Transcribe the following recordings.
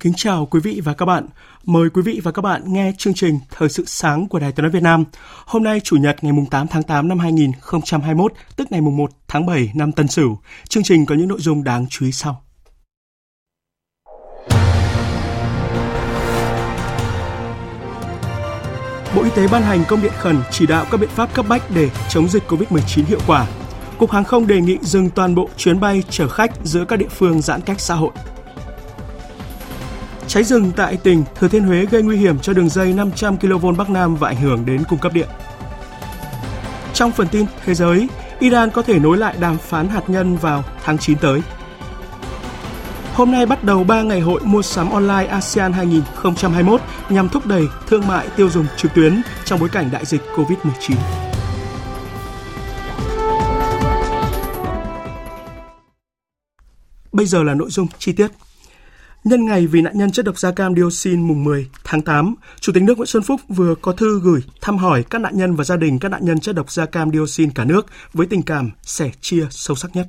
Kính chào quý vị và các bạn. Mời quý vị và các bạn nghe chương trình Thời sự sáng của Đài Tiếng nói Việt Nam. Hôm nay Chủ nhật ngày 8 tháng 8 năm 2021, tức ngày 1 tháng 7 năm Tân Sửu. Chương trình có những nội dung đáng chú ý sau. Bộ Y tế ban hành công điện khẩn chỉ đạo các biện pháp cấp bách để chống dịch COVID-19 hiệu quả. Cục Hàng không đề nghị dừng toàn bộ chuyến bay chở khách giữa các địa phương giãn cách xã hội. Cháy rừng tại tỉnh Thừa Thiên Huế gây nguy hiểm cho đường dây 500 kV Bắc Nam và ảnh hưởng đến cung cấp điện. Trong phần tin thế giới, Iran có thể nối lại đàm phán hạt nhân vào tháng 9 tới. Hôm nay bắt đầu 3 ngày hội mua sắm online ASEAN 2021 nhằm thúc đẩy thương mại tiêu dùng trực tuyến trong bối cảnh đại dịch COVID-19. Bây giờ là nội dung chi tiết. Nhân ngày vì nạn nhân chất độc da cam dioxin mùng 10 tháng 8, Chủ tịch nước Nguyễn Xuân Phúc vừa có thư gửi thăm hỏi các nạn nhân và gia đình các nạn nhân chất độc da cam dioxin cả nước với tình cảm sẻ chia sâu sắc nhất.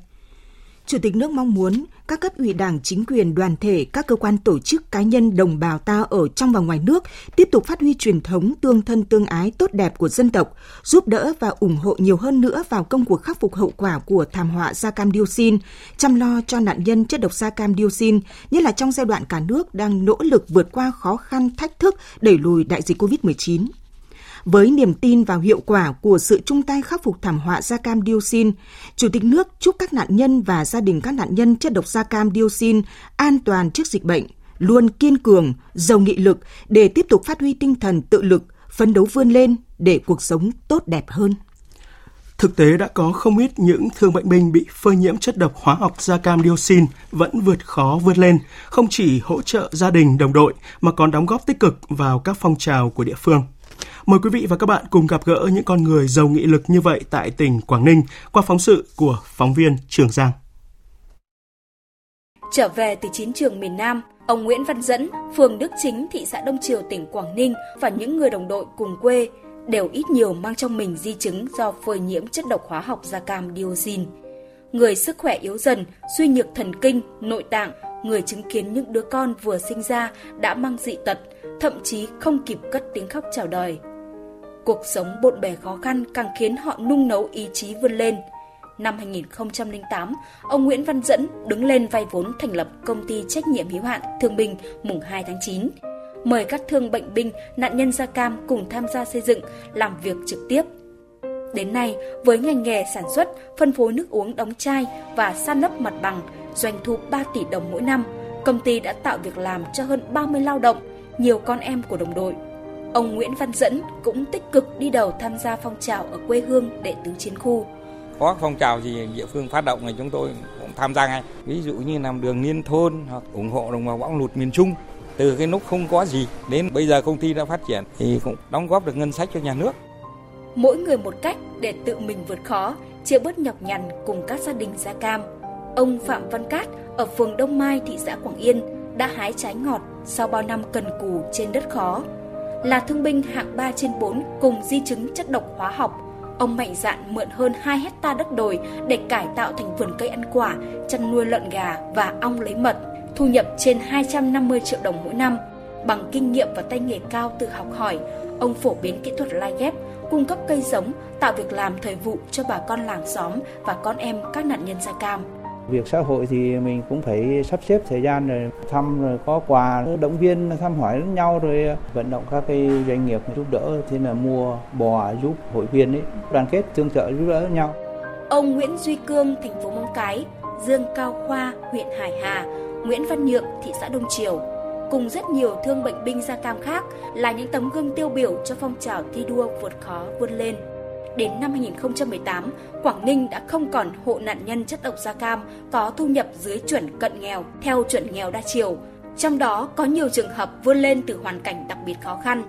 Chủ tịch nước mong muốn các cấp ủy đảng, chính quyền, đoàn thể, các cơ quan tổ chức cá nhân đồng bào ta ở trong và ngoài nước tiếp tục phát huy truyền thống tương thân tương ái tốt đẹp của dân tộc, giúp đỡ và ủng hộ nhiều hơn nữa vào công cuộc khắc phục hậu quả của thảm họa da cam dioxin, chăm lo cho nạn nhân chất độc da cam dioxin, nhất là trong giai đoạn cả nước đang nỗ lực vượt qua khó khăn, thách thức đẩy lùi đại dịch COVID-19. Với niềm tin vào hiệu quả của sự chung tay khắc phục thảm họa da cam dioxin, Chủ tịch nước chúc các nạn nhân và gia đình các nạn nhân chất độc da cam dioxin an toàn trước dịch bệnh, luôn kiên cường, giàu nghị lực để tiếp tục phát huy tinh thần tự lực, phấn đấu vươn lên để cuộc sống tốt đẹp hơn. Thực tế đã có không ít những thương bệnh binh bị phơi nhiễm chất độc hóa học da cam dioxin vẫn vượt khó vươn lên, không chỉ hỗ trợ gia đình đồng đội mà còn đóng góp tích cực vào các phong trào của địa phương. Mời quý vị và các bạn cùng gặp gỡ những con người giàu nghị lực như vậy tại tỉnh Quảng Ninh qua phóng sự của phóng viên Trường Giang. Trở về từ chiến trường miền Nam, ông Nguyễn Văn Dẫn, phường Đức Chính, thị xã Đông Triều, tỉnh Quảng Ninh và những người đồng đội cùng quê đều ít nhiều mang trong mình di chứng do phơi nhiễm chất độc hóa học da cam dioxin. Người sức khỏe yếu dần, suy nhược thần kinh, nội tạng, người chứng kiến những đứa con vừa sinh ra đã mang dị tật, thậm chí không kịp cất tiếng khóc chào đời. Cuộc sống bộn bề khó khăn càng khiến họ nung nấu ý chí vươn lên. Năm 2008, ông Nguyễn Văn Dẫn đứng lên vay vốn thành lập công ty trách nhiệm hữu hạn Thương binh mùng 2 tháng 9. Mời các thương bệnh binh, nạn nhân da cam cùng tham gia xây dựng, làm việc trực tiếp. Đến nay, với ngành nghề sản xuất, phân phối nước uống đóng chai và san lấp mặt bằng, doanh thu 3 tỷ đồng mỗi năm, công ty đã tạo việc làm cho hơn 30 lao động, nhiều con em của đồng đội. Ông Nguyễn Văn Dẫn cũng tích cực đi đầu tham gia phong trào ở quê hương đệ tứ chiến khu. Có phong trào gì địa phương phát động thì chúng tôi cũng tham gia ngay. Ví dụ như làm đường liên thôn hoặc ủng hộ đồng bào bão lụt miền Trung. Từ cái lúc không có gì đến bây giờ công ty đã phát triển thì cũng đóng góp được ngân sách cho nhà nước. Mỗi người một cách để tự mình vượt khó, chia bớt nhọc nhằn cùng các gia đình da cam. Ông Phạm Văn Cát ở phường Đông Mai, thị xã Quảng Yên đã hái trái ngọt sau bao năm cần cù trên đất khó là thương binh hạng 3 trên 4 cùng di chứng chất độc hóa học. Ông mạnh dạn mượn hơn 2 hecta đất đồi để cải tạo thành vườn cây ăn quả, chăn nuôi lợn gà và ong lấy mật, thu nhập trên 250 triệu đồng mỗi năm. Bằng kinh nghiệm và tay nghề cao từ học hỏi, ông phổ biến kỹ thuật lai ghép, cung cấp cây giống, tạo việc làm thời vụ cho bà con làng xóm và con em các nạn nhân da cam. Việc xã hội thì mình cũng phải sắp xếp thời gian rồi thăm rồi có quà động viên thăm hỏi lẫn nhau rồi ờ, vận động các cái doanh nghiệp giúp đỡ thế là mua bò giúp hội viên ấy đoàn kết tương trợ giúp đỡ nhau. Ông Nguyễn Duy Cương, thành phố Móng Cái, Dương Cao Khoa, huyện Hải Hà, Nguyễn Văn Nhượng, thị xã Đông Triều, cùng rất nhiều thương bệnh binh da cam khác là những tấm gương tiêu biểu cho phong trào thi đua vượt khó vươn lên. Đến năm 2018, Quảng Ninh đã không còn hộ nạn nhân chất độc da cam có thu nhập dưới chuẩn cận nghèo theo chuẩn nghèo đa chiều. Trong đó có nhiều trường hợp vươn lên từ hoàn cảnh đặc biệt khó khăn.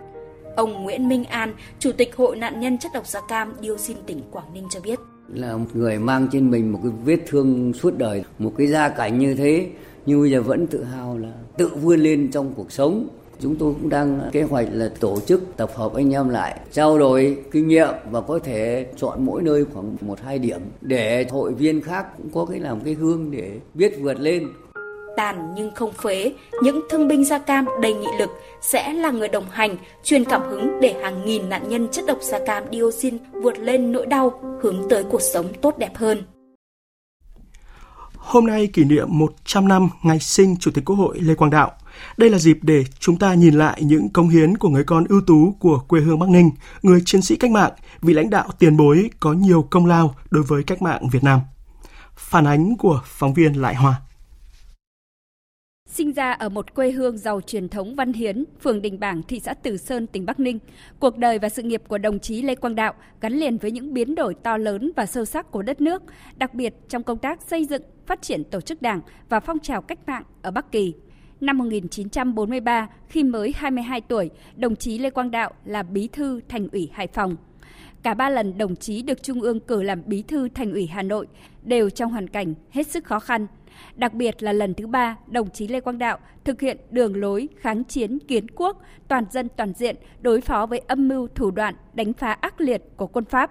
Ông Nguyễn Minh An, Chủ tịch Hội nạn nhân chất độc da cam Dioxin tỉnh Quảng Ninh cho biết. Là một người mang trên mình một cái vết thương suốt đời, một cái gia cảnh như thế, nhưng bây giờ vẫn tự hào là tự vươn lên trong cuộc sống chúng tôi cũng đang kế hoạch là tổ chức tập hợp anh em lại trao đổi kinh nghiệm và có thể chọn mỗi nơi khoảng một hai điểm để hội viên khác cũng có cái làm cái hương để biết vượt lên tàn nhưng không phế, những thương binh da cam đầy nghị lực sẽ là người đồng hành, truyền cảm hứng để hàng nghìn nạn nhân chất độc da cam dioxin vượt lên nỗi đau, hướng tới cuộc sống tốt đẹp hơn. Hôm nay kỷ niệm 100 năm ngày sinh Chủ tịch Quốc hội Lê Quang Đạo. Đây là dịp để chúng ta nhìn lại những công hiến của người con ưu tú của quê hương Bắc Ninh, người chiến sĩ cách mạng, vị lãnh đạo tiền bối có nhiều công lao đối với cách mạng Việt Nam. Phản ánh của phóng viên Lại Hoa. Sinh ra ở một quê hương giàu truyền thống văn hiến, phường Đình Bảng, thị xã Từ Sơn, tỉnh Bắc Ninh, cuộc đời và sự nghiệp của đồng chí Lê Quang Đạo gắn liền với những biến đổi to lớn và sâu sắc của đất nước, đặc biệt trong công tác xây dựng, phát triển tổ chức đảng và phong trào cách mạng ở Bắc Kỳ. Năm 1943, khi mới 22 tuổi, đồng chí Lê Quang Đạo là bí thư thành ủy Hải Phòng. Cả ba lần đồng chí được Trung ương cử làm bí thư thành ủy Hà Nội đều trong hoàn cảnh hết sức khó khăn – Đặc biệt là lần thứ ba, đồng chí Lê Quang Đạo thực hiện đường lối kháng chiến kiến quốc, toàn dân toàn diện, đối phó với âm mưu thủ đoạn đánh phá ác liệt của quân Pháp.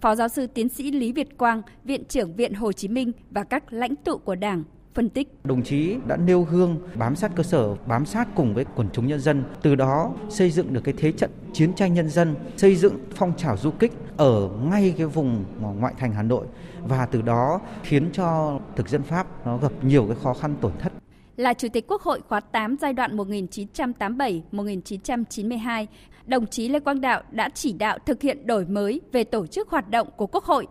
Phó giáo sư tiến sĩ Lý Việt Quang, Viện trưởng Viện Hồ Chí Minh và các lãnh tụ của Đảng phân tích. Đồng chí đã nêu gương bám sát cơ sở, bám sát cùng với quần chúng nhân dân, từ đó xây dựng được cái thế trận chiến tranh nhân dân, xây dựng phong trào du kích ở ngay cái vùng ngoại thành Hà Nội và từ đó khiến cho thực dân Pháp nó gặp nhiều cái khó khăn tổn thất là Chủ tịch Quốc hội khóa 8 giai đoạn 1987-1992, đồng chí Lê Quang Đạo đã chỉ đạo thực hiện đổi mới về tổ chức hoạt động của Quốc hội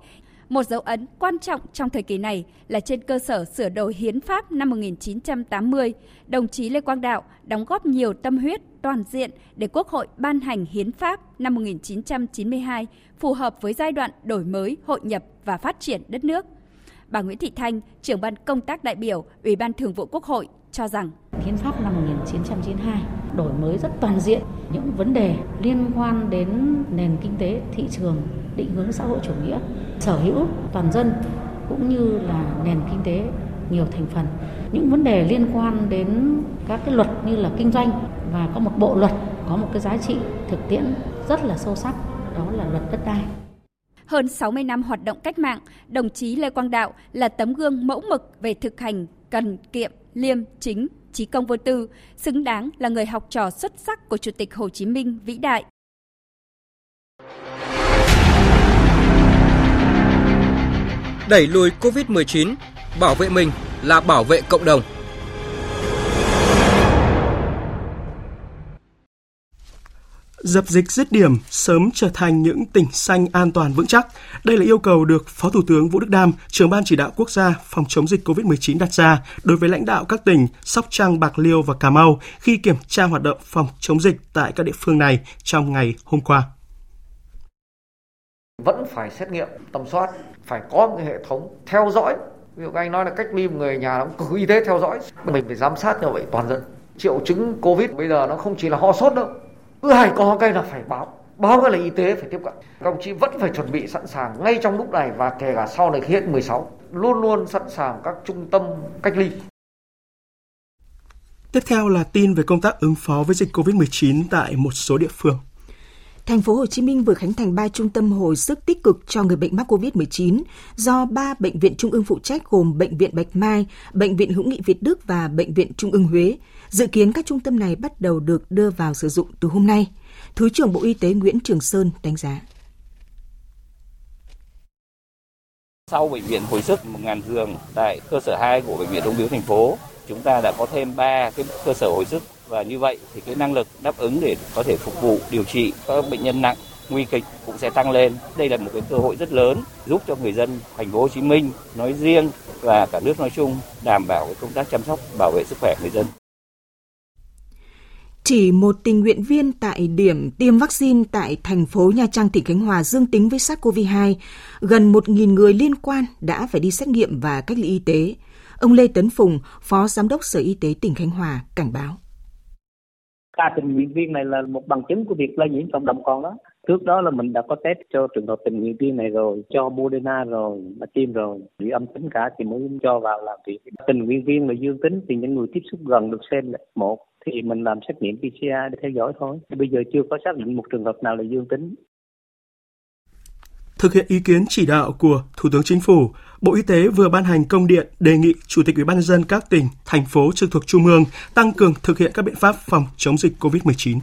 một dấu ấn quan trọng trong thời kỳ này là trên cơ sở sửa đổi hiến pháp năm 1980, đồng chí Lê Quang Đạo đóng góp nhiều tâm huyết toàn diện để Quốc hội ban hành hiến pháp năm 1992 phù hợp với giai đoạn đổi mới, hội nhập và phát triển đất nước. Bà Nguyễn Thị Thanh, trưởng ban công tác đại biểu, Ủy ban Thường vụ Quốc hội cho rằng Hiến pháp năm 1992 đổi mới rất toàn diện những vấn đề liên quan đến nền kinh tế, thị trường, định hướng xã hội chủ nghĩa, sở hữu toàn dân cũng như là nền kinh tế nhiều thành phần. Những vấn đề liên quan đến các cái luật như là kinh doanh và có một bộ luật có một cái giá trị thực tiễn rất là sâu sắc, đó là luật đất đai. Hơn 60 năm hoạt động cách mạng, đồng chí Lê Quang Đạo là tấm gương mẫu mực về thực hành cần kiệm, liêm, chính, trí công vô tư, xứng đáng là người học trò xuất sắc của Chủ tịch Hồ Chí Minh vĩ đại. Đẩy lùi COVID-19, bảo vệ mình là bảo vệ cộng đồng. Dập dịch dứt điểm, sớm trở thành những tỉnh xanh an toàn vững chắc. Đây là yêu cầu được Phó Thủ tướng Vũ Đức Đam, trưởng ban chỉ đạo quốc gia phòng chống dịch COVID-19 đặt ra đối với lãnh đạo các tỉnh Sóc Trăng, Bạc Liêu và Cà Mau khi kiểm tra hoạt động phòng chống dịch tại các địa phương này trong ngày hôm qua. Vẫn phải xét nghiệm, tầm soát, phải có một hệ thống theo dõi. Ví dụ anh nói là cách ly người nhà đóng cử y tế theo dõi. Mình phải giám sát như vậy toàn dân. Triệu chứng Covid bây giờ nó không chỉ là ho sốt đâu cứ hay có cái là phải báo báo cái là y tế phải tiếp cận các đồng chí vẫn phải chuẩn bị sẵn sàng ngay trong lúc này và kể cả sau này khi hết 16 luôn luôn sẵn sàng các trung tâm cách ly Tiếp theo là tin về công tác ứng phó với dịch COVID-19 tại một số địa phương. Thành phố Hồ Chí Minh vừa khánh thành 3 trung tâm hồi sức tích cực cho người bệnh mắc COVID-19 do 3 bệnh viện trung ương phụ trách gồm Bệnh viện Bạch Mai, Bệnh viện Hữu nghị Việt Đức và Bệnh viện Trung ương Huế. Dự kiến các trung tâm này bắt đầu được đưa vào sử dụng từ hôm nay. Thứ trưởng Bộ Y tế Nguyễn Trường Sơn đánh giá. Sau bệnh viện hồi sức 1.000 giường tại cơ sở 2 của bệnh viện Ung biếu thành phố, chúng ta đã có thêm 3 cái cơ sở hồi sức và như vậy thì cái năng lực đáp ứng để có thể phục vụ điều trị các bệnh nhân nặng nguy kịch cũng sẽ tăng lên. Đây là một cái cơ hội rất lớn giúp cho người dân thành phố Hồ Chí Minh nói riêng và cả nước nói chung đảm bảo cái công tác chăm sóc bảo vệ sức khỏe người dân. Chỉ một tình nguyện viên tại điểm tiêm vaccine tại thành phố Nha Trang, tỉnh Khánh Hòa dương tính với SARS-CoV-2, gần 1.000 người liên quan đã phải đi xét nghiệm và cách ly y tế. Ông Lê Tấn Phùng, Phó Giám đốc Sở Y tế tỉnh Khánh Hòa, cảnh báo. Ca tình nguyện viên này là một bằng chứng của việc lây nhiễm cộng đồng còn đó. Trước đó là mình đã có test cho trường hợp tình nguyện viên này rồi, cho Moderna rồi, mà tiêm rồi, bị âm tính cả thì mới cho vào làm việc. Tình nguyện viên là dương tính thì những người tiếp xúc gần được xem là một thì mình làm xét nghiệm PCR để theo dõi thôi. Bây giờ chưa có xác định một trường hợp nào là dương tính. Thực hiện ý kiến chỉ đạo của Thủ tướng Chính phủ, Bộ Y tế vừa ban hành công điện đề nghị Chủ tịch Ủy ban nhân dân các tỉnh, thành phố trực thuộc Trung ương tăng cường thực hiện các biện pháp phòng chống dịch COVID-19.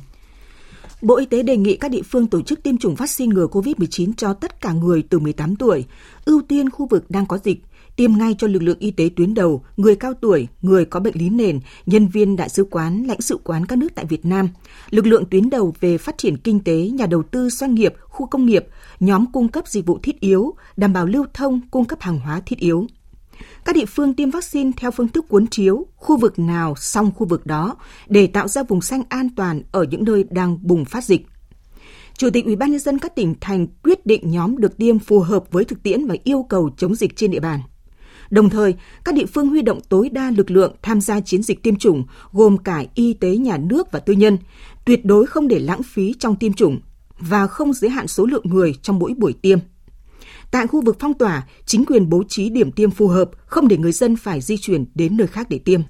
Bộ Y tế đề nghị các địa phương tổ chức tiêm chủng vaccine ngừa COVID-19 cho tất cả người từ 18 tuổi, ưu tiên khu vực đang có dịch, tiêm ngay cho lực lượng y tế tuyến đầu, người cao tuổi, người có bệnh lý nền, nhân viên đại sứ quán, lãnh sự quán các nước tại Việt Nam, lực lượng tuyến đầu về phát triển kinh tế, nhà đầu tư, doanh nghiệp, khu công nghiệp, nhóm cung cấp dịch vụ thiết yếu, đảm bảo lưu thông, cung cấp hàng hóa thiết yếu. Các địa phương tiêm vaccine theo phương thức cuốn chiếu, khu vực nào xong khu vực đó để tạo ra vùng xanh an toàn ở những nơi đang bùng phát dịch. Chủ tịch Ủy ban nhân dân các tỉnh thành quyết định nhóm được tiêm phù hợp với thực tiễn và yêu cầu chống dịch trên địa bàn. Đồng thời, các địa phương huy động tối đa lực lượng tham gia chiến dịch tiêm chủng, gồm cả y tế nhà nước và tư nhân, tuyệt đối không để lãng phí trong tiêm chủng và không giới hạn số lượng người trong mỗi buổi tiêm. Tại khu vực phong tỏa, chính quyền bố trí điểm tiêm phù hợp, không để người dân phải di chuyển đến nơi khác để tiêm.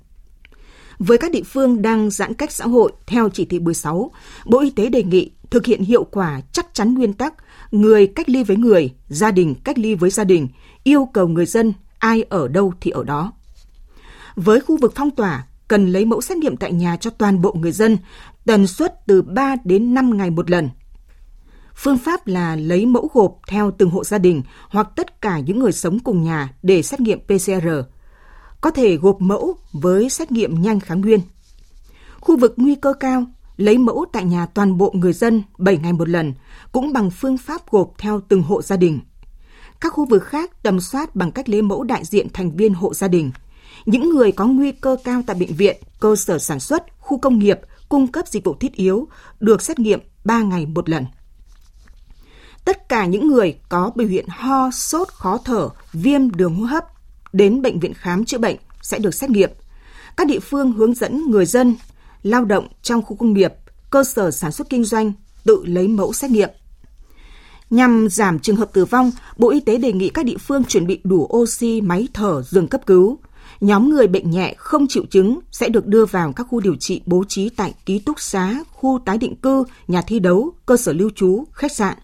Với các địa phương đang giãn cách xã hội theo chỉ thị 16, Bộ Y tế đề nghị thực hiện hiệu quả chắc chắn nguyên tắc người cách ly với người, gia đình cách ly với gia đình, yêu cầu người dân ai ở đâu thì ở đó. Với khu vực phong tỏa, cần lấy mẫu xét nghiệm tại nhà cho toàn bộ người dân, tần suất từ 3 đến 5 ngày một lần. Phương pháp là lấy mẫu gộp theo từng hộ gia đình hoặc tất cả những người sống cùng nhà để xét nghiệm PCR. Có thể gộp mẫu với xét nghiệm nhanh kháng nguyên. Khu vực nguy cơ cao, lấy mẫu tại nhà toàn bộ người dân 7 ngày một lần, cũng bằng phương pháp gộp theo từng hộ gia đình. Các khu vực khác tầm soát bằng cách lấy mẫu đại diện thành viên hộ gia đình. Những người có nguy cơ cao tại bệnh viện, cơ sở sản xuất, khu công nghiệp, cung cấp dịch vụ thiết yếu được xét nghiệm 3 ngày một lần. Tất cả những người có biểu hiện ho, sốt, khó thở, viêm đường hô hấp đến bệnh viện khám chữa bệnh sẽ được xét nghiệm. Các địa phương hướng dẫn người dân lao động trong khu công nghiệp, cơ sở sản xuất kinh doanh tự lấy mẫu xét nghiệm. Nhằm giảm trường hợp tử vong, Bộ Y tế đề nghị các địa phương chuẩn bị đủ oxy, máy thở, giường cấp cứu. Nhóm người bệnh nhẹ không chịu chứng sẽ được đưa vào các khu điều trị bố trí tại ký túc xá, khu tái định cư, nhà thi đấu, cơ sở lưu trú, khách sạn.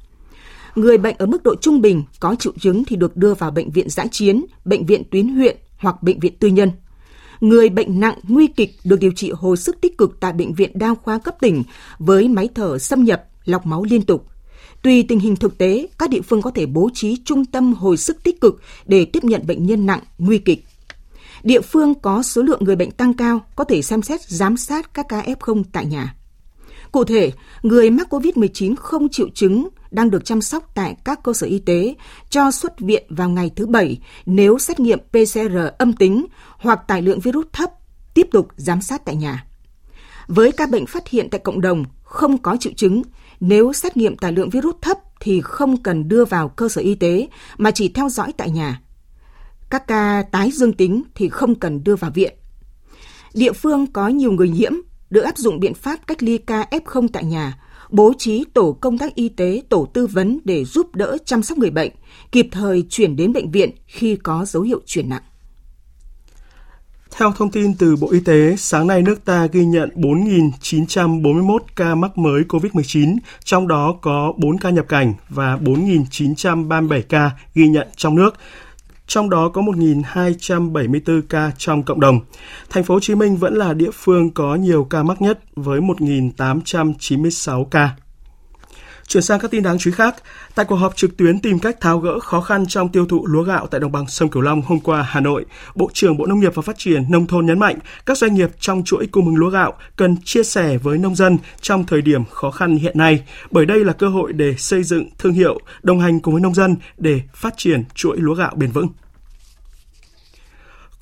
Người bệnh ở mức độ trung bình có triệu chứng thì được đưa vào bệnh viện giã chiến, bệnh viện tuyến huyện hoặc bệnh viện tư nhân. Người bệnh nặng nguy kịch được điều trị hồi sức tích cực tại bệnh viện đa khoa cấp tỉnh với máy thở xâm nhập, lọc máu liên tục. Tùy tình hình thực tế, các địa phương có thể bố trí trung tâm hồi sức tích cực để tiếp nhận bệnh nhân nặng, nguy kịch. Địa phương có số lượng người bệnh tăng cao có thể xem xét giám sát các ca F0 tại nhà. Cụ thể, người mắc COVID-19 không triệu chứng đang được chăm sóc tại các cơ sở y tế cho xuất viện vào ngày thứ Bảy nếu xét nghiệm PCR âm tính hoặc tải lượng virus thấp, tiếp tục giám sát tại nhà. Với ca bệnh phát hiện tại cộng đồng không có triệu chứng, nếu xét nghiệm tải lượng virus thấp thì không cần đưa vào cơ sở y tế mà chỉ theo dõi tại nhà. Các ca tái dương tính thì không cần đưa vào viện. Địa phương có nhiều người nhiễm được áp dụng biện pháp cách ly ca F0 tại nhà, bố trí tổ công tác y tế, tổ tư vấn để giúp đỡ chăm sóc người bệnh, kịp thời chuyển đến bệnh viện khi có dấu hiệu chuyển nặng. Theo thông tin từ Bộ Y tế, sáng nay nước ta ghi nhận 4.941 ca mắc mới COVID-19, trong đó có 4 ca nhập cảnh và 4.937 ca ghi nhận trong nước. Trong đó có 1.274 ca trong cộng đồng. Thành phố Hồ Chí Minh vẫn là địa phương có nhiều ca mắc nhất với 1.896 ca. Chuyển sang các tin đáng chú ý khác, tại cuộc họp trực tuyến tìm cách tháo gỡ khó khăn trong tiêu thụ lúa gạo tại đồng bằng sông Cửu Long hôm qua Hà Nội, Bộ trưởng Bộ Nông nghiệp và Phát triển Nông thôn nhấn mạnh các doanh nghiệp trong chuỗi cung ứng lúa gạo cần chia sẻ với nông dân trong thời điểm khó khăn hiện nay, bởi đây là cơ hội để xây dựng thương hiệu, đồng hành cùng với nông dân để phát triển chuỗi lúa gạo bền vững.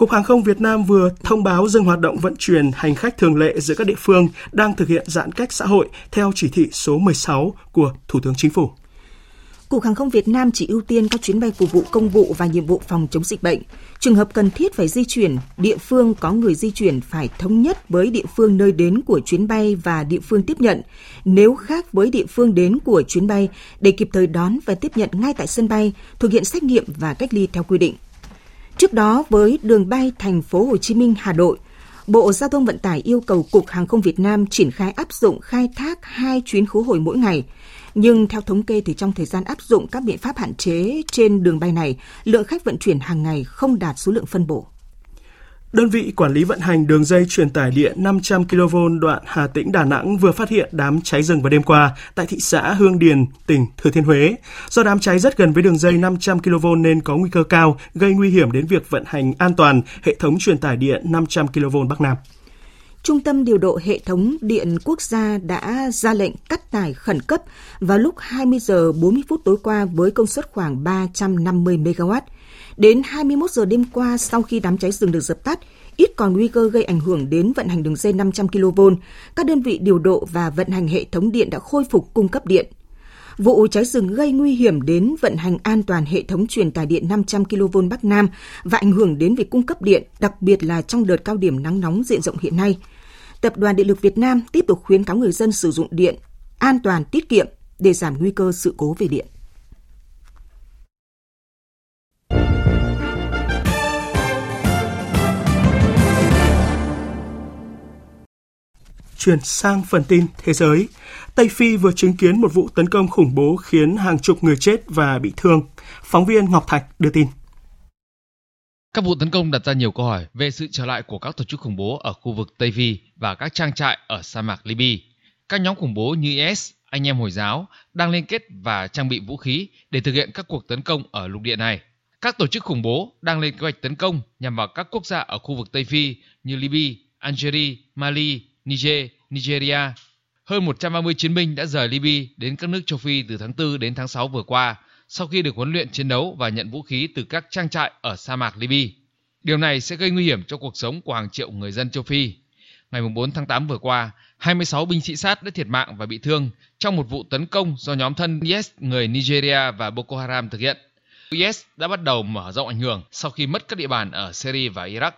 Cục Hàng không Việt Nam vừa thông báo dừng hoạt động vận chuyển hành khách thường lệ giữa các địa phương đang thực hiện giãn cách xã hội theo chỉ thị số 16 của Thủ tướng Chính phủ. Cục Hàng không Việt Nam chỉ ưu tiên các chuyến bay phục vụ công vụ và nhiệm vụ phòng chống dịch bệnh. Trường hợp cần thiết phải di chuyển, địa phương có người di chuyển phải thống nhất với địa phương nơi đến của chuyến bay và địa phương tiếp nhận. Nếu khác với địa phương đến của chuyến bay, để kịp thời đón và tiếp nhận ngay tại sân bay, thực hiện xét nghiệm và cách ly theo quy định. Trước đó, với đường bay thành phố Hồ Chí Minh Hà Nội, Bộ Giao thông Vận tải yêu cầu Cục Hàng không Việt Nam triển khai áp dụng khai thác hai chuyến khứ hồi mỗi ngày. Nhưng theo thống kê thì trong thời gian áp dụng các biện pháp hạn chế trên đường bay này, lượng khách vận chuyển hàng ngày không đạt số lượng phân bổ. Đơn vị quản lý vận hành đường dây truyền tải điện 500 kV đoạn Hà Tĩnh Đà Nẵng vừa phát hiện đám cháy rừng vào đêm qua tại thị xã Hương Điền, tỉnh Thừa Thiên Huế. Do đám cháy rất gần với đường dây 500 kV nên có nguy cơ cao gây nguy hiểm đến việc vận hành an toàn hệ thống truyền tải điện 500 kV Bắc Nam. Trung tâm điều độ hệ thống điện quốc gia đã ra lệnh cắt tải khẩn cấp vào lúc 20 giờ 40 phút tối qua với công suất khoảng 350 MW. Đến 21 giờ đêm qua sau khi đám cháy rừng được dập tắt, ít còn nguy cơ gây ảnh hưởng đến vận hành đường dây 500 kV, các đơn vị điều độ và vận hành hệ thống điện đã khôi phục cung cấp điện. Vụ cháy rừng gây nguy hiểm đến vận hành an toàn hệ thống truyền tải điện 500 kV Bắc Nam và ảnh hưởng đến việc cung cấp điện, đặc biệt là trong đợt cao điểm nắng nóng diện rộng hiện nay. Tập đoàn Điện lực Việt Nam tiếp tục khuyến cáo người dân sử dụng điện an toàn, tiết kiệm để giảm nguy cơ sự cố về điện. Chuyển sang phần tin thế giới, Tây Phi vừa chứng kiến một vụ tấn công khủng bố khiến hàng chục người chết và bị thương. Phóng viên Ngọc Thạch đưa tin. Các vụ tấn công đặt ra nhiều câu hỏi về sự trở lại của các tổ chức khủng bố ở khu vực Tây Phi và các trang trại ở sa mạc Libya. Các nhóm khủng bố như IS, anh em Hồi giáo đang liên kết và trang bị vũ khí để thực hiện các cuộc tấn công ở lục địa này. Các tổ chức khủng bố đang lên kế hoạch tấn công nhằm vào các quốc gia ở khu vực Tây Phi như Libya, Algeria, Mali, Niger, Nigeria. Hơn 130 chiến binh đã rời Libya đến các nước châu Phi từ tháng 4 đến tháng 6 vừa qua sau khi được huấn luyện chiến đấu và nhận vũ khí từ các trang trại ở sa mạc Libya. Điều này sẽ gây nguy hiểm cho cuộc sống của hàng triệu người dân châu Phi. Ngày 4 tháng 8 vừa qua, 26 binh sĩ sát đã thiệt mạng và bị thương trong một vụ tấn công do nhóm thân IS người Nigeria và Boko Haram thực hiện. IS đã bắt đầu mở rộng ảnh hưởng sau khi mất các địa bàn ở Syria và Iraq.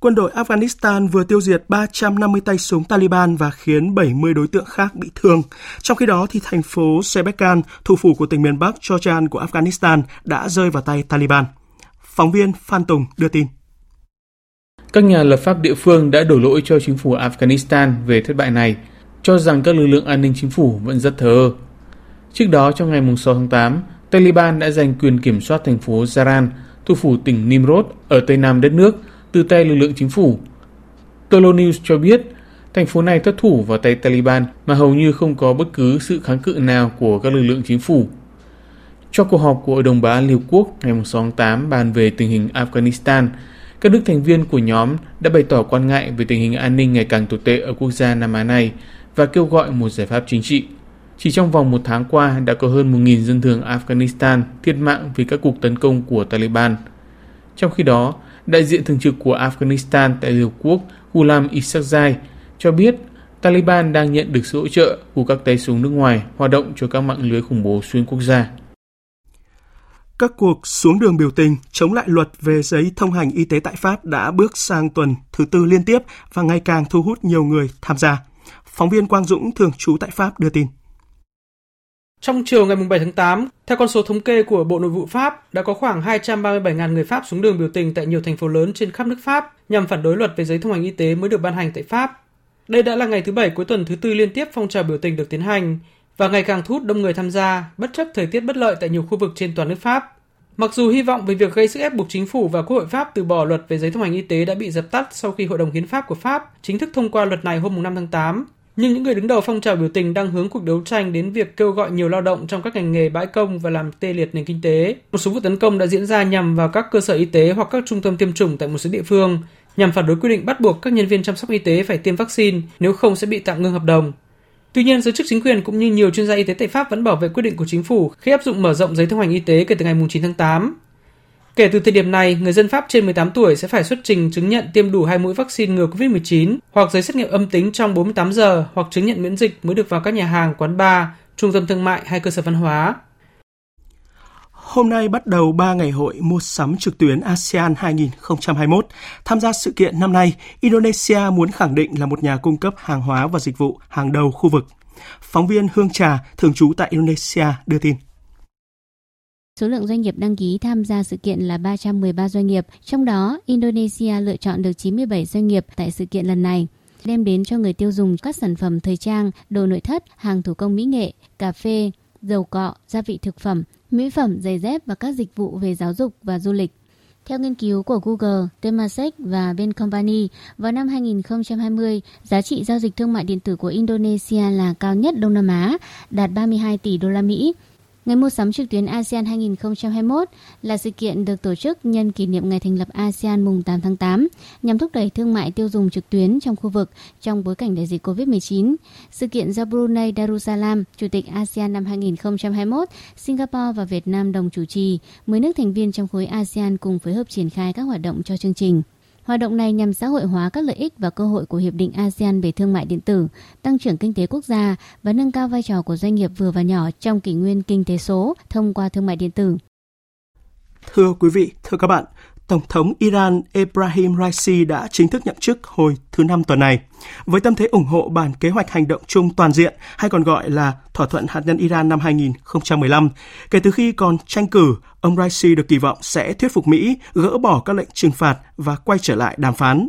Quân đội Afghanistan vừa tiêu diệt 350 tay súng Taliban và khiến 70 đối tượng khác bị thương. Trong khi đó, thì thành phố Sebekan, thủ phủ của tỉnh miền Bắc Chojan của Afghanistan, đã rơi vào tay Taliban. Phóng viên Phan Tùng đưa tin. Các nhà lập pháp địa phương đã đổ lỗi cho chính phủ Afghanistan về thất bại này, cho rằng các lực lượng an ninh chính phủ vẫn rất thờ ơ. Trước đó, trong ngày 6 tháng 8, Taliban đã giành quyền kiểm soát thành phố Zaran, thủ phủ tỉnh Nimrod ở tây nam đất nước, từ tay lực lượng chính phủ. Tolo News cho biết, thành phố này thất thủ vào tay Taliban mà hầu như không có bất cứ sự kháng cự nào của các lực lượng chính phủ. Trong cuộc họp của Hội đồng Bảo an Liên Hợp Quốc ngày 6 tháng 8 bàn về tình hình Afghanistan, các nước thành viên của nhóm đã bày tỏ quan ngại về tình hình an ninh ngày càng tồi tệ ở quốc gia Nam Á này và kêu gọi một giải pháp chính trị. Chỉ trong vòng một tháng qua đã có hơn 1.000 dân thường Afghanistan thiệt mạng vì các cuộc tấn công của Taliban. Trong khi đó, đại diện thường trực của Afghanistan tại Liên Hợp Quốc, Ghulam Isakzai cho biết Taliban đang nhận được sự hỗ trợ của các tay súng nước ngoài hoạt động cho các mạng lưới khủng bố xuyên quốc gia. Các cuộc xuống đường biểu tình chống lại luật về giấy thông hành y tế tại Pháp đã bước sang tuần thứ tư liên tiếp và ngày càng thu hút nhiều người tham gia. Phóng viên Quang Dũng, thường trú tại Pháp, đưa tin. Trong chiều ngày 7 tháng 8, theo con số thống kê của Bộ Nội vụ Pháp, đã có khoảng 237.000 người Pháp xuống đường biểu tình tại nhiều thành phố lớn trên khắp nước Pháp nhằm phản đối luật về giấy thông hành y tế mới được ban hành tại Pháp. Đây đã là ngày thứ bảy cuối tuần thứ tư liên tiếp phong trào biểu tình được tiến hành và ngày càng thu hút đông người tham gia, bất chấp thời tiết bất lợi tại nhiều khu vực trên toàn nước Pháp. Mặc dù hy vọng về việc gây sức ép buộc chính phủ và Quốc hội Pháp từ bỏ luật về giấy thông hành y tế đã bị dập tắt sau khi Hội đồng Hiến pháp của Pháp chính thức thông qua luật này hôm 5 tháng 8, nhưng những người đứng đầu phong trào biểu tình đang hướng cuộc đấu tranh đến việc kêu gọi nhiều lao động trong các ngành nghề bãi công và làm tê liệt nền kinh tế. Một số vụ tấn công đã diễn ra nhằm vào các cơ sở y tế hoặc các trung tâm tiêm chủng tại một số địa phương, nhằm phản đối quy định bắt buộc các nhân viên chăm sóc y tế phải tiêm vaccine, nếu không sẽ bị tạm ngưng hợp đồng. Tuy nhiên, giới chức chính quyền cũng như nhiều chuyên gia y tế tại Pháp vẫn bảo vệ quyết định của chính phủ khi áp dụng mở rộng giấy thông hành y tế kể từ ngày 9 tháng 8. Kể từ thời điểm này, người dân Pháp trên 18 tuổi sẽ phải xuất trình chứng nhận tiêm đủ hai mũi vaccine ngừa COVID-19 hoặc giấy xét nghiệm âm tính trong 48 giờ hoặc chứng nhận miễn dịch mới được vào các nhà hàng, quán bar, trung tâm thương mại hay cơ sở văn hóa. Hôm nay bắt đầu 3 ngày hội mua sắm trực tuyến ASEAN 2021. Tham gia sự kiện năm nay, Indonesia muốn khẳng định là một nhà cung cấp hàng hóa và dịch vụ hàng đầu khu vực. Phóng viên Hương Trà, thường trú tại Indonesia, đưa tin. Số lượng doanh nghiệp đăng ký tham gia sự kiện là 313 doanh nghiệp, trong đó Indonesia lựa chọn được 97 doanh nghiệp tại sự kiện lần này đem đến cho người tiêu dùng các sản phẩm thời trang, đồ nội thất, hàng thủ công mỹ nghệ, cà phê, dầu cọ, gia vị thực phẩm, mỹ phẩm, giày dép và các dịch vụ về giáo dục và du lịch. Theo nghiên cứu của Google, Temasek và Ben Company, vào năm 2020, giá trị giao dịch thương mại điện tử của Indonesia là cao nhất Đông Nam Á, đạt 32 tỷ đô la Mỹ. Ngày mua sắm trực tuyến ASEAN 2021 là sự kiện được tổ chức nhân kỷ niệm ngày thành lập ASEAN mùng 8 tháng 8 nhằm thúc đẩy thương mại tiêu dùng trực tuyến trong khu vực trong bối cảnh đại dịch COVID-19. Sự kiện do Brunei Darussalam, Chủ tịch ASEAN năm 2021, Singapore và Việt Nam đồng chủ trì, 10 nước thành viên trong khối ASEAN cùng phối hợp triển khai các hoạt động cho chương trình. Hoạt động này nhằm xã hội hóa các lợi ích và cơ hội của Hiệp định ASEAN về thương mại điện tử, tăng trưởng kinh tế quốc gia và nâng cao vai trò của doanh nghiệp vừa và nhỏ trong kỷ nguyên kinh tế số thông qua thương mại điện tử. Thưa quý vị, thưa các bạn, Tổng thống Iran Ebrahim Raisi đã chính thức nhậm chức hồi thứ năm tuần này. Với tâm thế ủng hộ bản kế hoạch hành động chung toàn diện hay còn gọi là thỏa thuận hạt nhân Iran năm 2015, kể từ khi còn tranh cử, ông Raisi được kỳ vọng sẽ thuyết phục Mỹ gỡ bỏ các lệnh trừng phạt và quay trở lại đàm phán.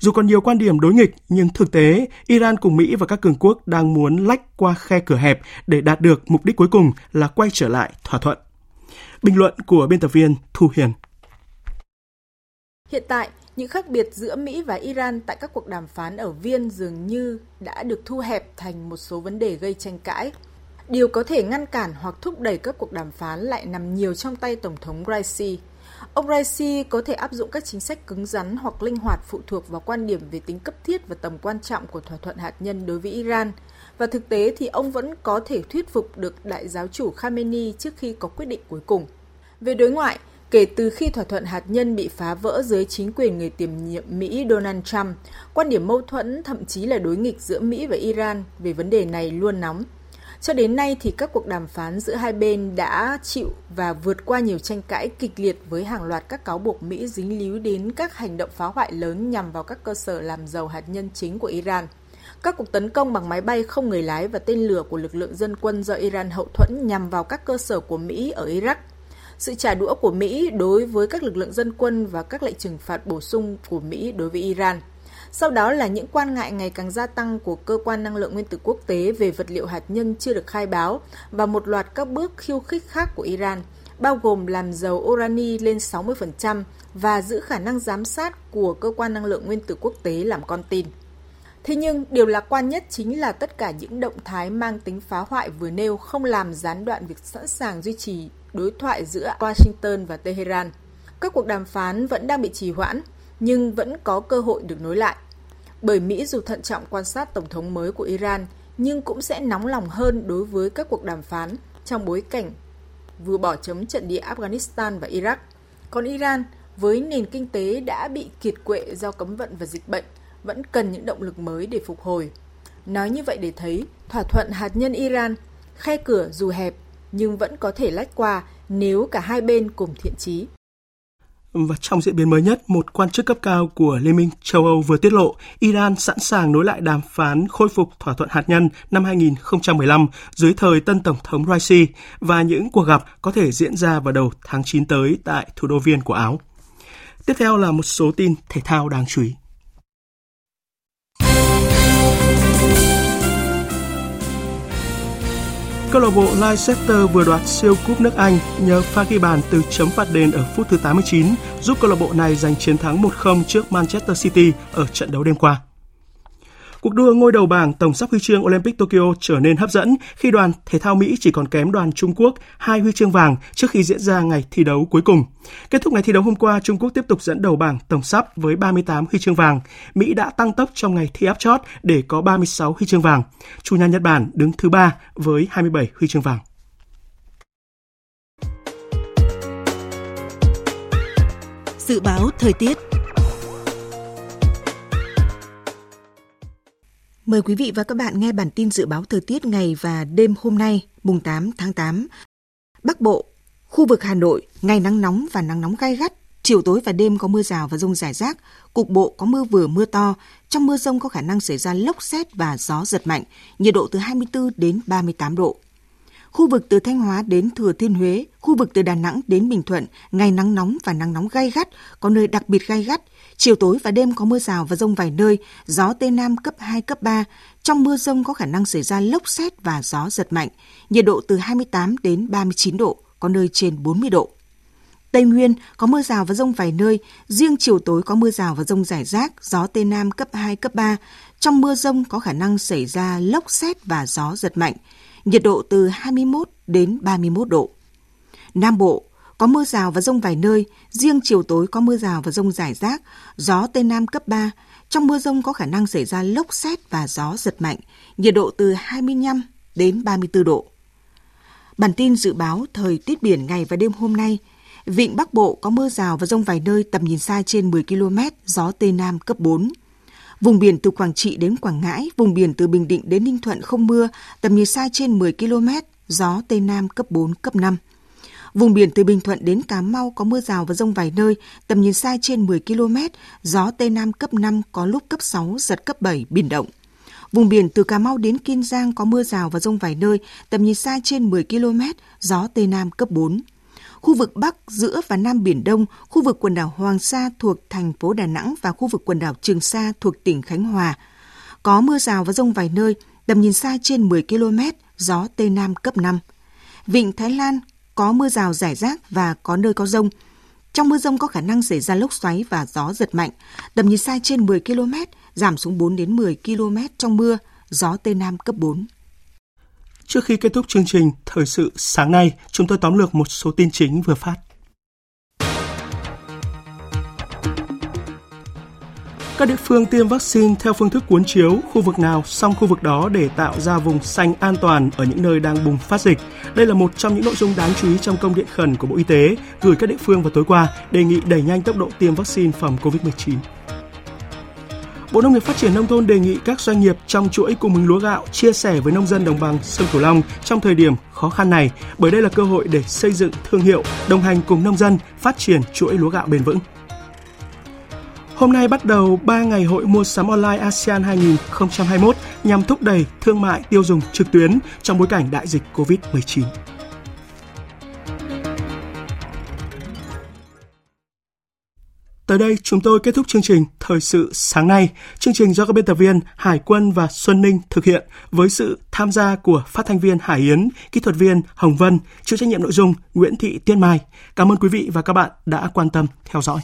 Dù còn nhiều quan điểm đối nghịch, nhưng thực tế, Iran cùng Mỹ và các cường quốc đang muốn lách qua khe cửa hẹp để đạt được mục đích cuối cùng là quay trở lại thỏa thuận. Bình luận của biên tập viên Thu Hiền Hiện tại, những khác biệt giữa Mỹ và Iran tại các cuộc đàm phán ở Viên dường như đã được thu hẹp thành một số vấn đề gây tranh cãi. Điều có thể ngăn cản hoặc thúc đẩy các cuộc đàm phán lại nằm nhiều trong tay Tổng thống Raisi. Ông Raisi có thể áp dụng các chính sách cứng rắn hoặc linh hoạt phụ thuộc vào quan điểm về tính cấp thiết và tầm quan trọng của thỏa thuận hạt nhân đối với Iran. Và thực tế thì ông vẫn có thể thuyết phục được đại giáo chủ Khamenei trước khi có quyết định cuối cùng. Về đối ngoại, Kể từ khi thỏa thuận hạt nhân bị phá vỡ dưới chính quyền người tiềm nhiệm Mỹ Donald Trump, quan điểm mâu thuẫn thậm chí là đối nghịch giữa Mỹ và Iran về vấn đề này luôn nóng. Cho đến nay thì các cuộc đàm phán giữa hai bên đã chịu và vượt qua nhiều tranh cãi kịch liệt với hàng loạt các cáo buộc Mỹ dính líu đến các hành động phá hoại lớn nhằm vào các cơ sở làm dầu hạt nhân chính của Iran. Các cuộc tấn công bằng máy bay không người lái và tên lửa của lực lượng dân quân do Iran hậu thuẫn nhằm vào các cơ sở của Mỹ ở Iraq – sự trả đũa của Mỹ đối với các lực lượng dân quân và các lệnh trừng phạt bổ sung của Mỹ đối với Iran. Sau đó là những quan ngại ngày càng gia tăng của cơ quan năng lượng nguyên tử quốc tế về vật liệu hạt nhân chưa được khai báo và một loạt các bước khiêu khích khác của Iran, bao gồm làm dầu urani lên 60% và giữ khả năng giám sát của cơ quan năng lượng nguyên tử quốc tế làm con tin. Thế nhưng, điều lạc quan nhất chính là tất cả những động thái mang tính phá hoại vừa nêu không làm gián đoạn việc sẵn sàng duy trì đối thoại giữa Washington và Tehran. Các cuộc đàm phán vẫn đang bị trì hoãn, nhưng vẫn có cơ hội được nối lại. Bởi Mỹ dù thận trọng quan sát Tổng thống mới của Iran, nhưng cũng sẽ nóng lòng hơn đối với các cuộc đàm phán trong bối cảnh vừa bỏ chấm trận địa Afghanistan và Iraq. Còn Iran, với nền kinh tế đã bị kiệt quệ do cấm vận và dịch bệnh, vẫn cần những động lực mới để phục hồi. Nói như vậy để thấy, thỏa thuận hạt nhân Iran, khe cửa dù hẹp nhưng vẫn có thể lách qua nếu cả hai bên cùng thiện chí. Và trong diễn biến mới nhất, một quan chức cấp cao của Liên minh châu Âu vừa tiết lộ Iran sẵn sàng nối lại đàm phán khôi phục thỏa thuận hạt nhân năm 2015 dưới thời tân Tổng thống Raisi và những cuộc gặp có thể diễn ra vào đầu tháng 9 tới tại thủ đô Viên của Áo. Tiếp theo là một số tin thể thao đáng chú ý. Câu lạc bộ Leicester vừa đoạt siêu cúp nước Anh nhờ pha ghi bàn từ chấm phạt đền ở phút thứ 89, giúp câu lạc bộ này giành chiến thắng 1-0 trước Manchester City ở trận đấu đêm qua. Cuộc đua ngôi đầu bảng tổng sắp huy chương Olympic Tokyo trở nên hấp dẫn khi đoàn thể thao Mỹ chỉ còn kém đoàn Trung Quốc hai huy chương vàng trước khi diễn ra ngày thi đấu cuối cùng. Kết thúc ngày thi đấu hôm qua, Trung Quốc tiếp tục dẫn đầu bảng tổng sắp với 38 huy chương vàng. Mỹ đã tăng tốc trong ngày thi áp chót để có 36 huy chương vàng. Chủ nhà Nhật Bản đứng thứ ba với 27 huy chương vàng. Dự báo thời tiết Mời quý vị và các bạn nghe bản tin dự báo thời tiết ngày và đêm hôm nay, mùng 8 tháng 8. Bắc Bộ, khu vực Hà Nội, ngày nắng nóng và nắng nóng gai gắt, chiều tối và đêm có mưa rào và rông rải rác, cục bộ có mưa vừa mưa to, trong mưa rông có khả năng xảy ra lốc xét và gió giật mạnh, nhiệt độ từ 24 đến 38 độ. Khu vực từ Thanh Hóa đến Thừa Thiên Huế, khu vực từ Đà Nẵng đến Bình Thuận, ngày nắng nóng và nắng nóng gai gắt, có nơi đặc biệt gai gắt. Chiều tối và đêm có mưa rào và rông vài nơi, gió Tây Nam cấp 2, cấp 3. Trong mưa rông có khả năng xảy ra lốc xét và gió giật mạnh, nhiệt độ từ 28 đến 39 độ, có nơi trên 40 độ. Tây Nguyên có mưa rào và rông vài nơi, riêng chiều tối có mưa rào và rông rải rác, gió Tây Nam cấp 2, cấp 3. Trong mưa rông có khả năng xảy ra lốc xét và gió giật mạnh, nhiệt độ từ 21 đến 31 độ. Nam Bộ có mưa rào và rông vài nơi, riêng chiều tối có mưa rào và rông rải rác, gió Tây Nam cấp 3. Trong mưa rông có khả năng xảy ra lốc xét và gió giật mạnh, nhiệt độ từ 25 đến 34 độ. Bản tin dự báo thời tiết biển ngày và đêm hôm nay, Vịnh Bắc Bộ có mưa rào và rông vài nơi tầm nhìn xa trên 10 km, gió Tây Nam cấp 4. Vùng biển từ Quảng Trị đến Quảng Ngãi, vùng biển từ Bình Định đến Ninh Thuận không mưa, tầm nhìn xa trên 10 km, gió Tây Nam cấp 4, cấp 5. Vùng biển từ Bình Thuận đến Cà Mau có mưa rào và rông vài nơi, tầm nhìn xa trên 10 km, gió Tây Nam cấp 5 có lúc cấp 6, giật cấp 7, biển động. Vùng biển từ Cà Mau đến Kiên Giang có mưa rào và rông vài nơi, tầm nhìn xa trên 10 km, gió Tây Nam cấp 4. Khu vực Bắc, giữa và Nam Biển Đông, khu vực quần đảo Hoàng Sa thuộc thành phố Đà Nẵng và khu vực quần đảo Trường Sa thuộc tỉnh Khánh Hòa. Có mưa rào và rông vài nơi, tầm nhìn xa trên 10 km, gió Tây Nam cấp 5. Vịnh Thái Lan có mưa rào rải rác và có nơi có rông. Trong mưa rông có khả năng xảy ra lốc xoáy và gió giật mạnh, tầm nhìn xa trên 10 km, giảm xuống 4 đến 10 km trong mưa, gió Tây Nam cấp 4. Trước khi kết thúc chương trình Thời sự sáng nay, chúng tôi tóm lược một số tin chính vừa phát. Các địa phương tiêm vaccine theo phương thức cuốn chiếu, khu vực nào xong khu vực đó để tạo ra vùng xanh an toàn ở những nơi đang bùng phát dịch. Đây là một trong những nội dung đáng chú ý trong công điện khẩn của Bộ Y tế gửi các địa phương vào tối qua đề nghị đẩy nhanh tốc độ tiêm vaccine phòng COVID-19. Bộ Nông nghiệp Phát triển Nông thôn đề nghị các doanh nghiệp trong chuỗi cung ứng lúa gạo chia sẻ với nông dân đồng bằng sông Cửu Long trong thời điểm khó khăn này, bởi đây là cơ hội để xây dựng thương hiệu, đồng hành cùng nông dân phát triển chuỗi lúa gạo bền vững. Hôm nay bắt đầu 3 ngày hội mua sắm online ASEAN 2021 nhằm thúc đẩy thương mại tiêu dùng trực tuyến trong bối cảnh đại dịch COVID-19. Tới đây chúng tôi kết thúc chương trình Thời sự sáng nay. Chương trình do các biên tập viên Hải Quân và Xuân Ninh thực hiện với sự tham gia của phát thanh viên Hải Yến, kỹ thuật viên Hồng Vân, chịu trách nhiệm nội dung Nguyễn Thị Tiên Mai. Cảm ơn quý vị và các bạn đã quan tâm theo dõi.